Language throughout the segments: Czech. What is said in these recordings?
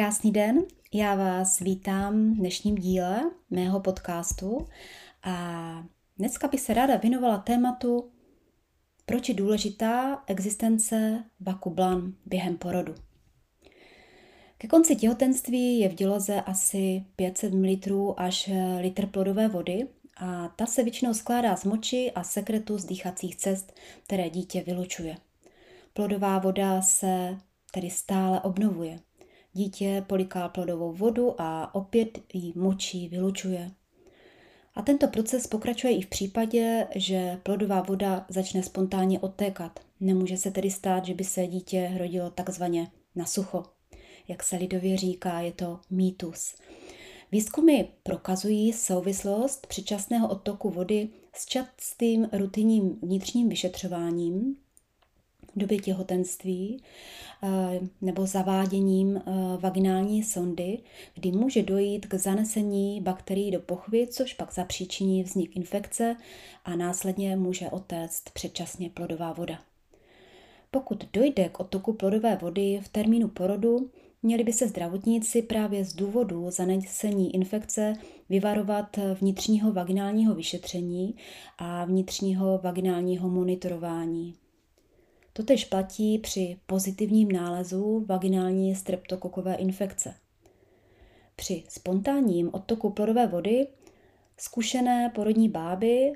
Krásný den, já vás vítám v dnešním díle mého podcastu a dneska bych se ráda věnovala tématu, proč je důležitá existence vakublan během porodu. Ke konci těhotenství je v děloze asi 500 ml až litr plodové vody a ta se většinou skládá z moči a sekretu z dýchacích cest, které dítě vylučuje. Plodová voda se tedy stále obnovuje. Dítě poliká plodovou vodu a opět ji močí vylučuje. A tento proces pokračuje i v případě, že plodová voda začne spontánně odtékat. Nemůže se tedy stát, že by se dítě rodilo takzvaně na sucho. Jak se lidově říká, je to mýtus. Výzkumy prokazují souvislost předčasného odtoku vody s častým rutinním vnitřním vyšetřováním v době těhotenství eh, nebo zaváděním eh, vaginální sondy, kdy může dojít k zanesení bakterií do pochvy, což pak zapříčiní vznik infekce a následně může otéct předčasně plodová voda. Pokud dojde k odtoku plodové vody v termínu porodu, měli by se zdravotníci právě z důvodu zanesení infekce vyvarovat vnitřního vaginálního vyšetření a vnitřního vaginálního monitorování. Totež platí při pozitivním nálezu vaginální streptokokové infekce. Při spontánním odtoku plodové vody zkušené porodní báby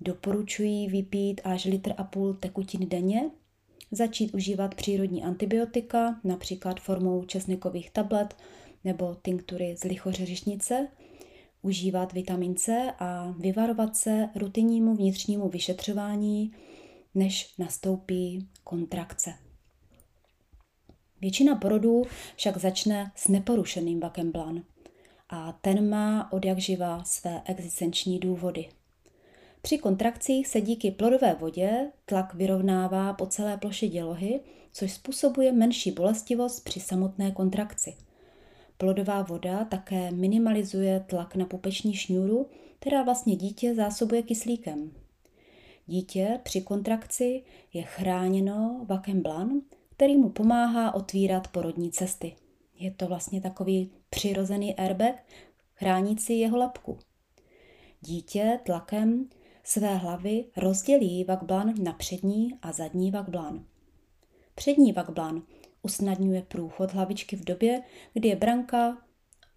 doporučují vypít až litr a půl tekutin denně, začít užívat přírodní antibiotika, například formou česnekových tablet nebo tinktury z lichořeřišnice, užívat vitamin C a vyvarovat se rutinnímu vnitřnímu vyšetřování než nastoupí kontrakce. Většina porodů však začne s neporušeným vakem blan a ten má od jak živa své existenční důvody. Při kontrakcích se díky plodové vodě tlak vyrovnává po celé ploše dělohy, což způsobuje menší bolestivost při samotné kontrakci. Plodová voda také minimalizuje tlak na pupeční šňůru, která vlastně dítě zásobuje kyslíkem. Dítě při kontrakci je chráněno vakem blan, který mu pomáhá otvírat porodní cesty. Je to vlastně takový přirozený airbag, chránící jeho lapku. Dítě tlakem své hlavy rozdělí vakblan na přední a zadní vakblan. Přední vakblan usnadňuje průchod hlavičky v době, kdy je branka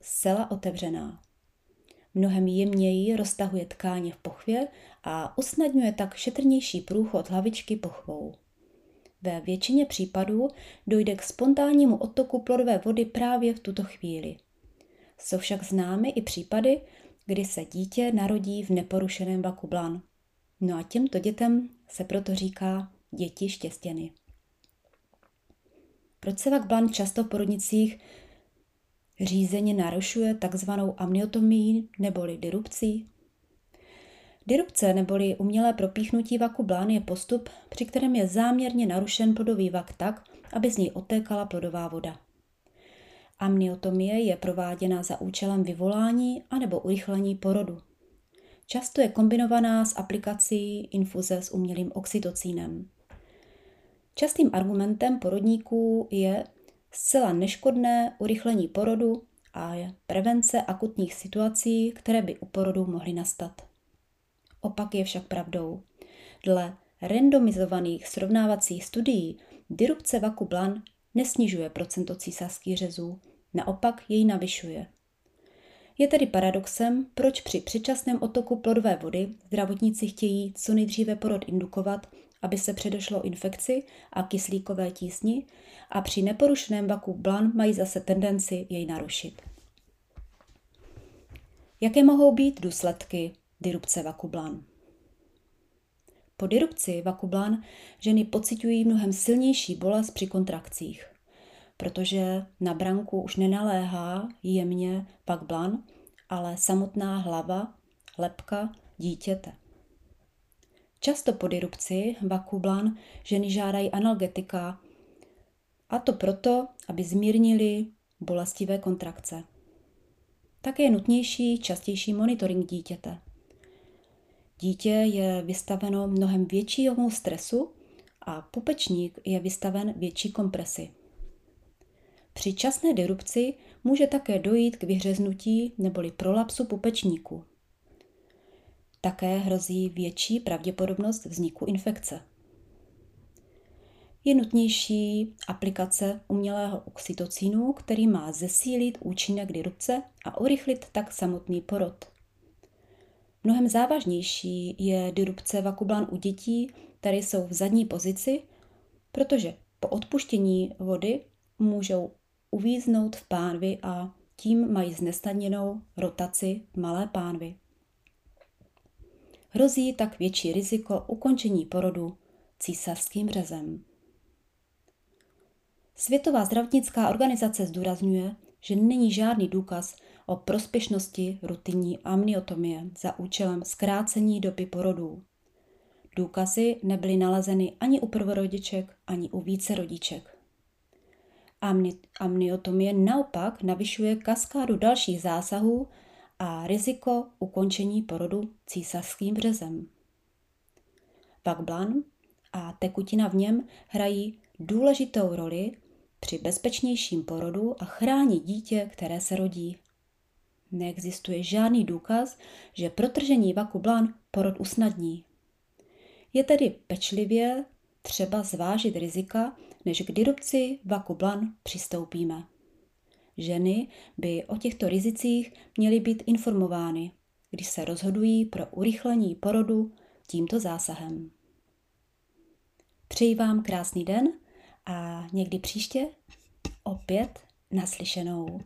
zcela otevřená. Mnohem jemněji roztahuje tkáně v pochvě a usnadňuje tak šetrnější průchod hlavičky pochvou. Ve většině případů dojde k spontánnímu odtoku plodové vody právě v tuto chvíli. Jsou však známy i případy, kdy se dítě narodí v neporušeném vaku blan. No a těmto dětem se proto říká děti štěstěny. Proč se vak blan často v porodnicích řízeně narušuje takzvanou amniotomii neboli dirupcí? Dirupce neboli umělé propíchnutí vaku blán je postup, při kterém je záměrně narušen plodový vak tak, aby z něj otékala plodová voda. Amniotomie je prováděna za účelem vyvolání anebo urychlení porodu. Často je kombinovaná s aplikací infuze s umělým oxytocínem. Častým argumentem porodníků je zcela neškodné urychlení porodu a prevence akutních situací, které by u porodu mohly nastat. Opak je však pravdou. Dle randomizovaných srovnávacích studií dirupce vaku blan nesnižuje procento císařských řezů, naopak jej navyšuje. Je tedy paradoxem, proč při předčasném otoku plodové vody zdravotníci chtějí co nejdříve porod indukovat, aby se předešlo infekci a kyslíkové tísni a při neporušeném vaku blan mají zase tendenci jej narušit. Jaké mohou být důsledky dirupce vakublan? Po dirupci vakublan ženy pocitují mnohem silnější bolest při kontrakcích protože na branku už nenaléhá jemně pak blan, ale samotná hlava, lepka dítěte. Často po dirupci vakublan ženy žádají analgetika, a to proto, aby zmírnili bolestivé kontrakce. Také je nutnější častější monitoring dítěte. Dítě je vystaveno mnohem většímu stresu a pupečník je vystaven větší kompresi. Při časné derupci může také dojít k vyhřeznutí neboli prolapsu pupečníku. Také hrozí větší pravděpodobnost vzniku infekce. Je nutnější aplikace umělého oxytocínu, který má zesílit účinek derupce a urychlit tak samotný porod. Mnohem závažnější je derupce vakublan u dětí, které jsou v zadní pozici, protože po odpuštění vody můžou uvíznout v pánvi a tím mají znesnadněnou rotaci malé pánvy. Hrozí tak větší riziko ukončení porodu císařským řezem. Světová zdravotnická organizace zdůrazňuje, že není žádný důkaz o prospěšnosti rutinní amniotomie za účelem zkrácení doby porodů. Důkazy nebyly nalezeny ani u prvorodiček, ani u více rodiček. Amniotomie naopak navyšuje kaskádu dalších zásahů a riziko ukončení porodu císařským vřezem. Vakblan a tekutina v něm hrají důležitou roli při bezpečnějším porodu a chrání dítě, které se rodí. Neexistuje žádný důkaz, že protržení vakublan porod usnadní. Je tedy pečlivě třeba zvážit rizika, než k disrupci vakublan přistoupíme. Ženy by o těchto rizicích měly být informovány, když se rozhodují pro urychlení porodu tímto zásahem. Přeji vám krásný den a někdy příště opět naslyšenou.